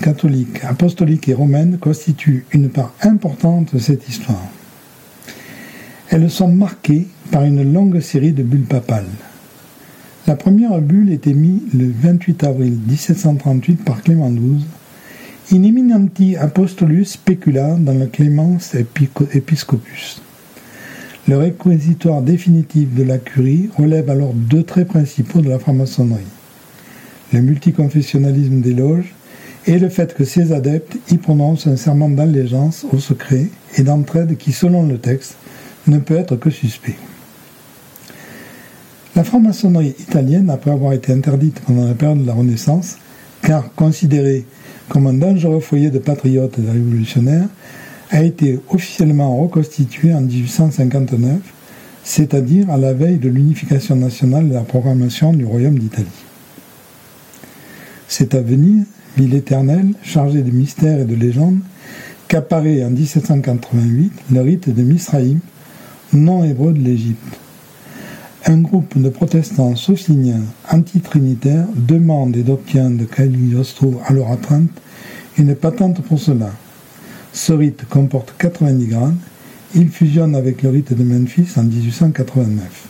Speaker 10: catholique, apostolique et romaine constituent une part importante de cette histoire. Elles sont marquées par une longue série de bulles papales. La première bulle était mise le 28 avril 1738 par Clément XII, In eminenti apostolus specula dans le Clémence Episcopus. Le réquisitoire définitif de la curie relève alors deux traits principaux de la franc-maçonnerie le multiconfessionnalisme des loges et le fait que ces adeptes y prononcent un serment d'allégeance au secret et d'entraide qui, selon le texte, ne peut être que suspect. La franc-maçonnerie italienne, après avoir été interdite pendant la période de la Renaissance, car considérée comme un dangereux foyer de patriotes et de révolutionnaires, a été officiellement reconstituée en 1859, c'est-à-dire à la veille de l'unification nationale de la programmation du Royaume d'Italie. C'est à Venise, ville éternelle, chargée de mystères et de légendes, qu'apparaît en 1788 le rite de Misraïm, nom hébreu de l'Égypte. Un groupe de protestants sociniens antitrinitaires demande et obtient de Cagliostro à leur atteinte une patente pour cela. Ce rite comporte 90 grades. Il fusionne avec le rite de Memphis en 1889.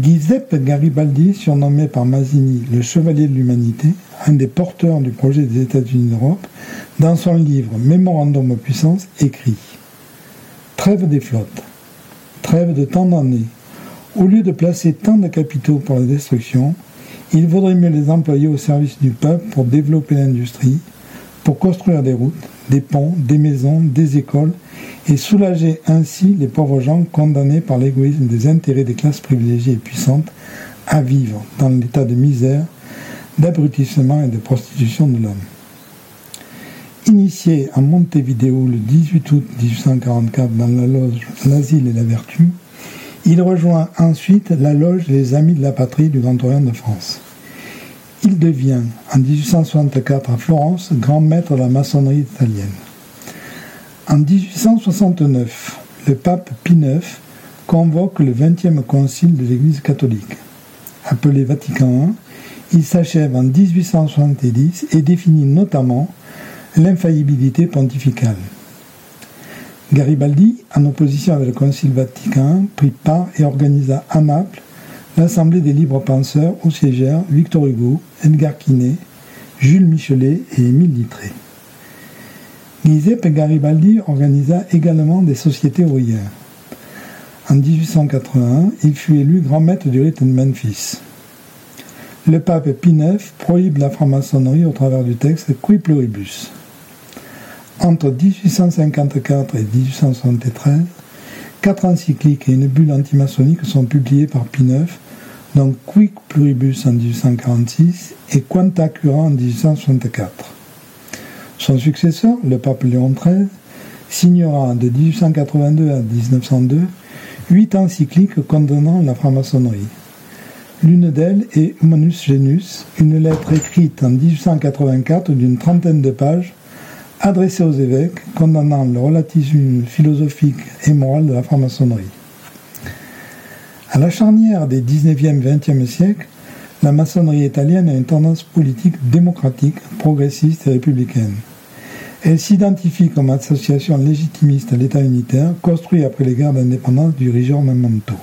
Speaker 10: Giuseppe Garibaldi, surnommé par Mazzini le Chevalier de l'Humanité, un des porteurs du projet des États-Unis d'Europe, dans son livre Mémorandum aux puissances, écrit Trêve des flottes, trêve de tant d'années. Au lieu de placer tant de capitaux pour la destruction, il vaudrait mieux les employer au service du peuple pour développer l'industrie, pour construire des routes, des ponts, des maisons, des écoles, et soulager ainsi les pauvres gens condamnés par l'égoïsme des intérêts des classes privilégiées et puissantes à vivre dans l'état de misère, d'abrutissement et de prostitution de l'homme. Initié à Montevideo le 18 août 1844 dans la loge L'Asile et la Vertu, il rejoint ensuite la loge Les Amis de la Patrie du Grand Orient de France. Il devient, en 1864 à Florence, grand maître de la maçonnerie italienne. En 1869, le pape Pie IX convoque le 20e concile de l'Église catholique. Appelé Vatican I, il s'achève en 1870 et définit notamment l'infaillibilité pontificale. Garibaldi, en opposition avec le Concile Vatican prit part et organisa à Naples l'Assemblée des libres penseurs où siégèrent Victor Hugo, Edgar Quinet, Jules Michelet et Émile Littré. Giuseppe Garibaldi organisa également des sociétés ouvrières. En 1881, il fut élu grand maître du rite de Memphis. Le pape Pie IX prohibe la franc-maçonnerie au travers du texte Qui pluribus. Entre 1854 et 1873, quatre encycliques et une bulle antimaçonnique sont publiées par Pie IX, dont Quic Pluribus en 1846 et Quanta Cura en 1864. Son successeur, le pape Léon XIII, signera de 1882 à 1902 huit encycliques condamnant la franc-maçonnerie. L'une d'elles est Humanus Genus, une lettre écrite en 1884 d'une trentaine de pages adressée aux évêques condamnant le relativisme philosophique et moral de la franc-maçonnerie. À la charnière des 19e et 20e siècles, la maçonnerie italienne a une tendance politique démocratique, progressiste et républicaine. Elle s'identifie comme association légitimiste à l'État unitaire, construit après les guerres d'indépendance du Risorgimento.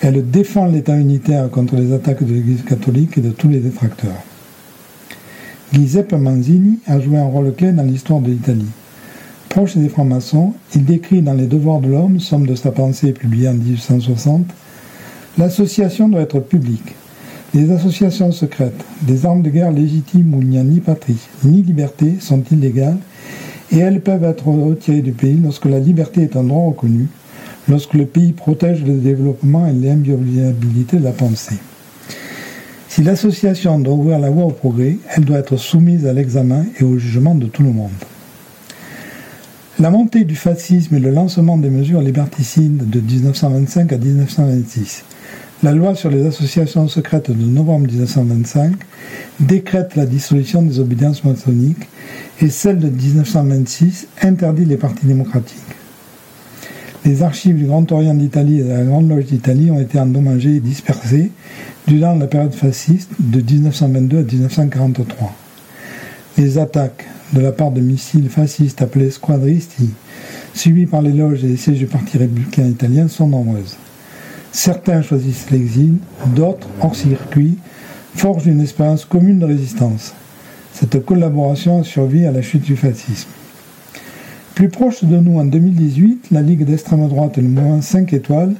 Speaker 10: Elle défend l'État unitaire contre les attaques de l'Église catholique et de tous les détracteurs. Giuseppe Manzini a joué un rôle clé dans l'histoire de l'Italie. Proche des francs-maçons, il décrit dans Les Devoirs de l'homme, somme de sa pensée publiée en 1860, L'association doit être publique. Les associations secrètes, des armes de guerre légitimes où il n'y a ni patrie ni liberté, sont illégales et elles peuvent être retirées du pays lorsque la liberté est un droit reconnu, lorsque le pays protège le développement et l'inviolabilité de la pensée. Si l'association doit ouvrir la voie au progrès, elle doit être soumise à l'examen et au jugement de tout le monde. La montée du fascisme et le lancement des mesures liberticides de 1925 à 1926, la loi sur les associations secrètes de novembre 1925 décrète la dissolution des obédiences maçonniques et celle de 1926 interdit les partis démocratiques. Les archives du Grand Orient d'Italie et de la Grande Loge d'Italie ont été endommagées et dispersées durant la période fasciste de 1922 à 1943. Les attaques de la part de missiles fascistes appelés squadristi, suivis par les loges et les sièges du Parti républicain italien, sont nombreuses. Certains choisissent l'exil, d'autres, hors circuit, forgent une expérience commune de résistance. Cette collaboration a survécu à la chute du fascisme. Plus proche de nous, en 2018, la Ligue d'extrême droite et le mouvement 5 étoiles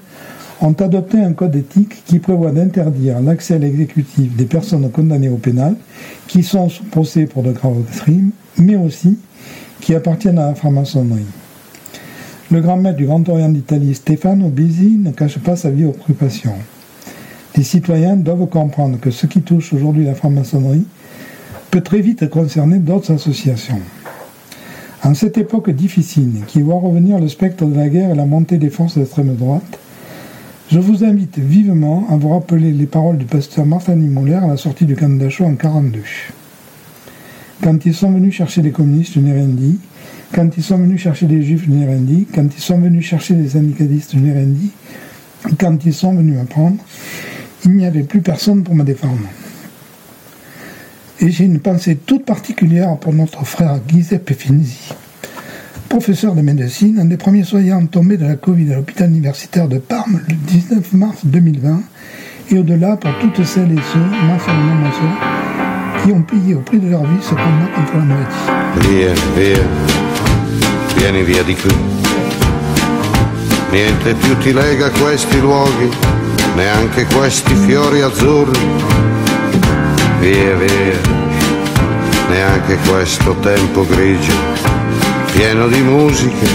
Speaker 10: ont adopté un code éthique qui prévoit d'interdire l'accès à l'exécutif des personnes condamnées au pénal qui sont sous procès pour de graves crimes, mais aussi qui appartiennent à la franc-maçonnerie. Le grand maître du Grand Orient d'Italie, Stefano Bisi, ne cache pas sa vie occupation. Les citoyens doivent comprendre que ce qui touche aujourd'hui la franc-maçonnerie peut très vite concerner d'autres associations. En cette époque difficile qui voit revenir le spectre de la guerre et la montée des forces d'extrême droite, je vous invite vivement à vous rappeler les paroles du pasteur Martin Niemöller à la sortie du camp d'Achau en 1942. Quand ils sont venus chercher les communistes, je n'ai rien dit. Quand ils sont venus chercher les juifs, je n'ai rien dit. Quand ils sont venus chercher les syndicalistes, je n'ai rien dit. Quand ils sont venus me prendre, il n'y avait plus personne pour me défendre. Et j'ai une pensée toute particulière pour notre frère Giuseppe Finzi, professeur de médecine, un des premiers soignants tombés de la Covid à l'hôpital universitaire de Parme le 19 mars 2020, et au-delà pour toutes celles et ceux, mon soeur, qui ont payé au prix de leur vie ce combat contre la maladie.
Speaker 11: Via, via, vieni via di qui. Niente più ti lega questi luoghi, neanche questi fiori azzurri. Via, via, neanche questo tempo grigio, pieno di musiche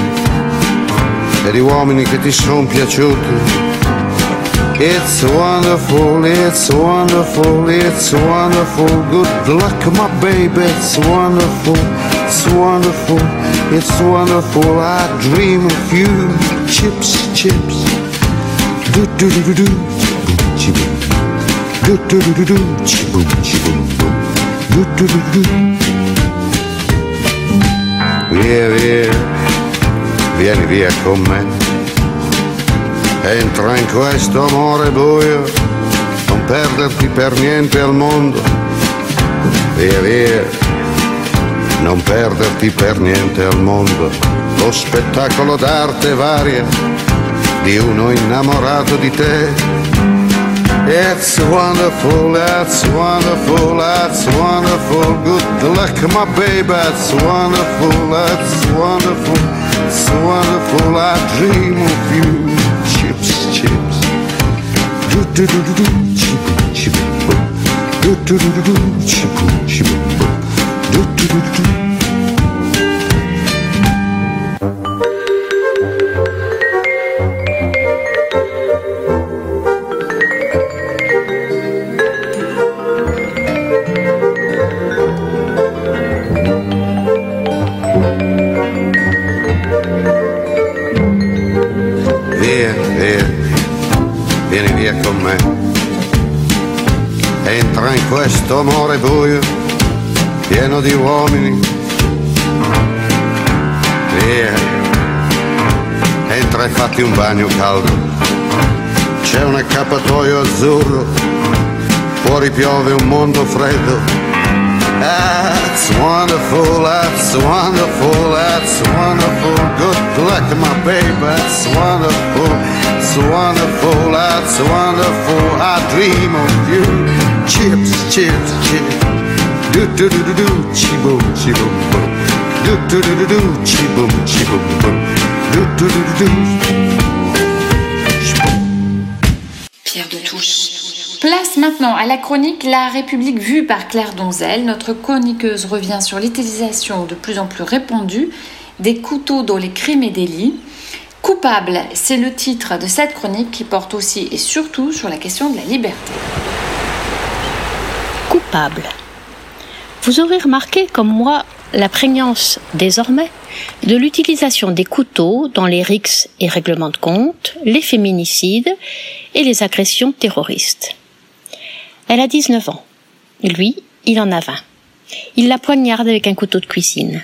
Speaker 11: e di uomini che ti sono piaciuti. It's wonderful, it's wonderful, it's wonderful. Good luck, my baby, it's wonderful, it's wonderful, it's wonderful. I dream of you, chips, chips. Do do do do do, chiboom, Via, via, vieni via con me. Entra in questo amore buio, non perderti per niente al mondo. Via via, non perderti per niente al mondo. Lo spettacolo d'arte varia di uno innamorato di te. It's wonderful, that's wonderful, that's wonderful. Good luck, my baby, it's wonderful, that's wonderful, it's wonderful. I dream of you chips, chips. Do do do do do, chip chip. Do do do do do, chip chip do do do do. Questo amore buio, pieno di uomini. Via, entra e fatti un bagno caldo. C'è un accappatoio azzurro, fuori piove un mondo freddo. That's wonderful, that's wonderful, that's wonderful. Good luck, my baby, that's wonderful, it's wonderful, that's wonderful. I dream of you. Chips, chips, chips. Do do do do do, chi boom, chi boom. Do do do do do, chi boom, chi boom boom. Do do do do do.
Speaker 2: Pierre de Touche. Place maintenant à la chronique La République vue par Claire Donzel. Notre chroniqueuse revient sur l'utilisation de plus en plus répandue des couteaux dans les crimes et délits. Coupable, c'est le titre de cette chronique qui porte aussi et surtout sur la question de la liberté.
Speaker 12: Coupable. Vous aurez remarqué, comme moi, la prégnance désormais de l'utilisation des couteaux dans les rixes et règlements de compte, les féminicides et les agressions terroristes. Elle a 19 ans. Lui, il en a 20. Il la poignarde avec un couteau de cuisine.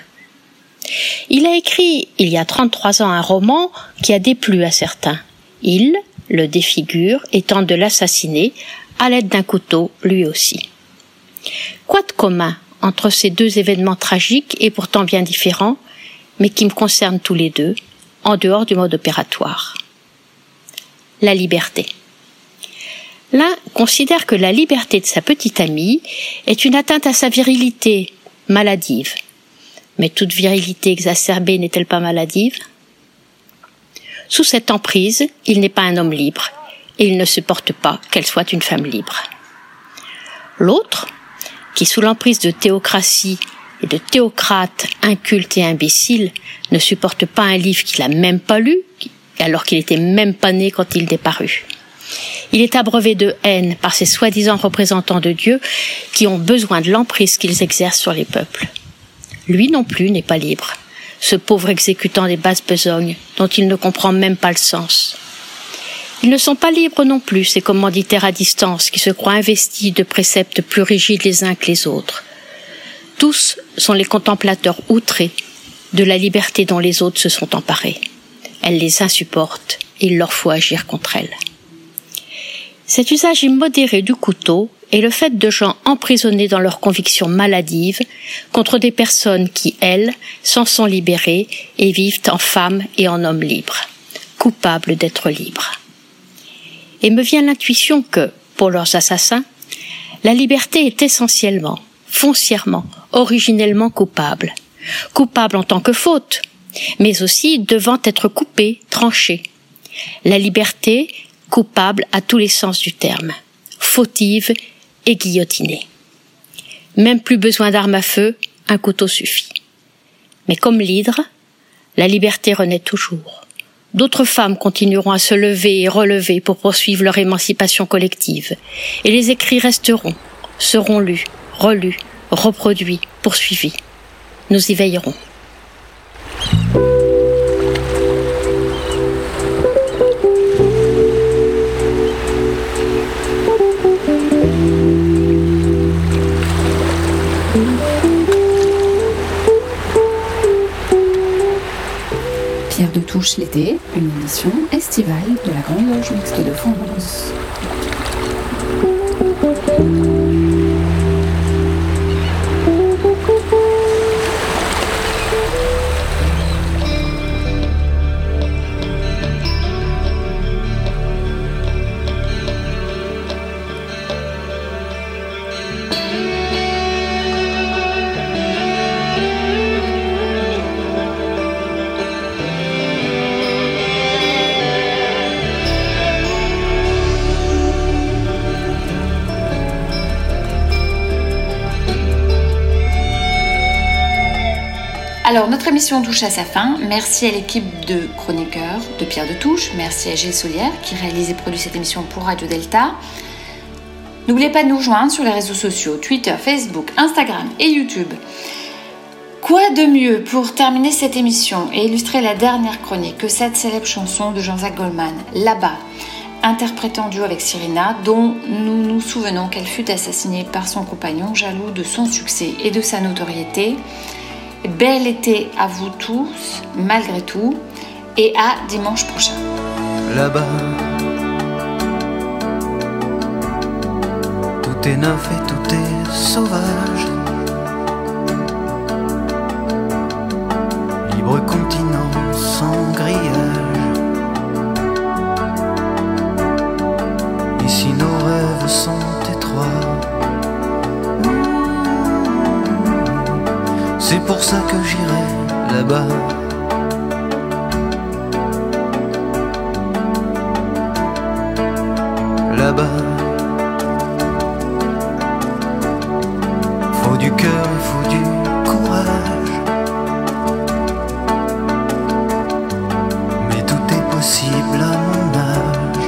Speaker 12: Il a écrit, il y a 33 ans, un roman qui a déplu à certains. Il le défigure et tente de l'assassiner à l'aide d'un couteau, lui aussi. Quoi de commun entre ces deux événements tragiques et pourtant bien différents, mais qui me concernent tous les deux, en dehors du mode opératoire? La liberté. L'un considère que la liberté de sa petite amie est une atteinte à sa virilité maladive. Mais toute virilité exacerbée n'est-elle pas maladive? Sous cette emprise, il n'est pas un homme libre, et il ne supporte pas qu'elle soit une femme libre. L'autre, qui sous l'emprise de théocratie et de théocrates incultes et imbéciles ne supporte pas un livre qu'il a même pas lu, alors qu'il était même pas né quand il est. Il est abreuvé de haine par ces soi-disant représentants de Dieu qui ont besoin de l'emprise qu'ils exercent sur les peuples. Lui non plus n'est pas libre, ce pauvre exécutant des basses besognes dont il ne comprend même pas le sens. Ils ne sont pas libres non plus, ces commanditaires à distance qui se croient investis de préceptes plus rigides les uns que les autres. Tous sont les contemplateurs outrés de la liberté dont les autres se sont emparés. Elle les insupporte et il leur faut agir contre elle. Cet usage immodéré du couteau est le fait de gens emprisonnés dans leurs convictions maladives contre des personnes qui, elles, s'en sont libérées et vivent en femmes et en hommes libres, coupables d'être libres. Et me vient l'intuition que, pour leurs assassins, la liberté est essentiellement, foncièrement, originellement coupable. Coupable en tant que faute, mais aussi devant être coupée, tranchée. La liberté coupable à tous les sens du terme, fautive et guillotinée. Même plus besoin d'armes à feu, un couteau suffit. Mais comme l'hydre, la liberté renaît toujours. D'autres femmes continueront à se lever et relever pour poursuivre leur émancipation collective, et les écrits resteront, seront lus, relus, reproduits, poursuivis. Nous y veillerons.
Speaker 1: Touche l'été, une édition estivale de la Grande Loge Mixte de France.
Speaker 2: Notre émission touche à sa fin. Merci à l'équipe de chroniqueurs de Pierre de Touche. Merci à Gilles Solière qui réalise et produit cette émission pour Radio Delta. N'oubliez pas de nous joindre sur les réseaux sociaux Twitter, Facebook, Instagram et YouTube. Quoi de mieux pour terminer cette émission et illustrer la dernière chronique que cette célèbre chanson de Jean-Jacques Goldman, Là-bas, interprétée en duo avec Cyrina, dont nous nous souvenons qu'elle fut assassinée par son compagnon, jaloux de son succès et de sa notoriété. Bel été à vous tous, malgré tout, et à dimanche prochain.
Speaker 13: Là-bas, tout est neuf et tout est sauvage. Libre continent sans grillage. Ici nos rêves sont pour ça que j'irai là-bas. Là-bas.
Speaker 14: Faut du cœur, il faut du courage. Mais tout est possible à mon âge.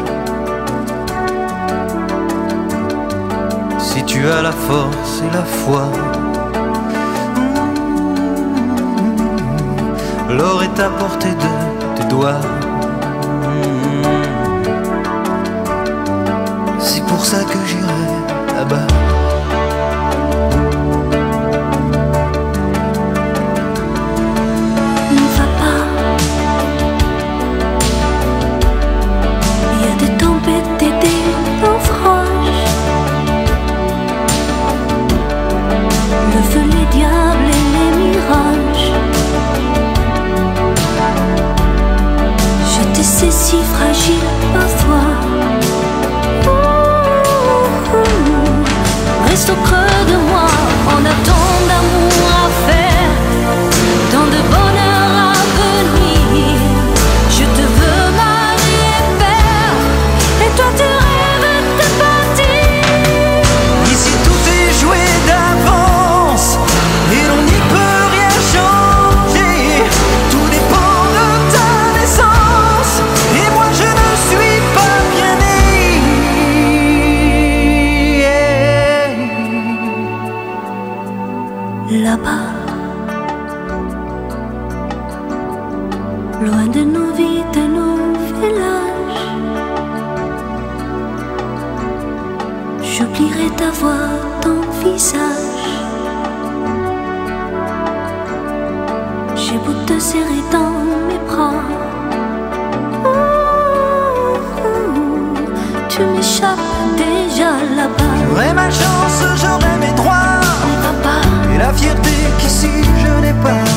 Speaker 14: Si tu
Speaker 13: as la force et la foi. L'or est à portée de
Speaker 14: tes doigts. Hmm. C'est pour ça que j'ai she là-bas.
Speaker 13: J'aurais ma chance, j'aurais mes droits. Et la fierté qu'ici je n'ai pas.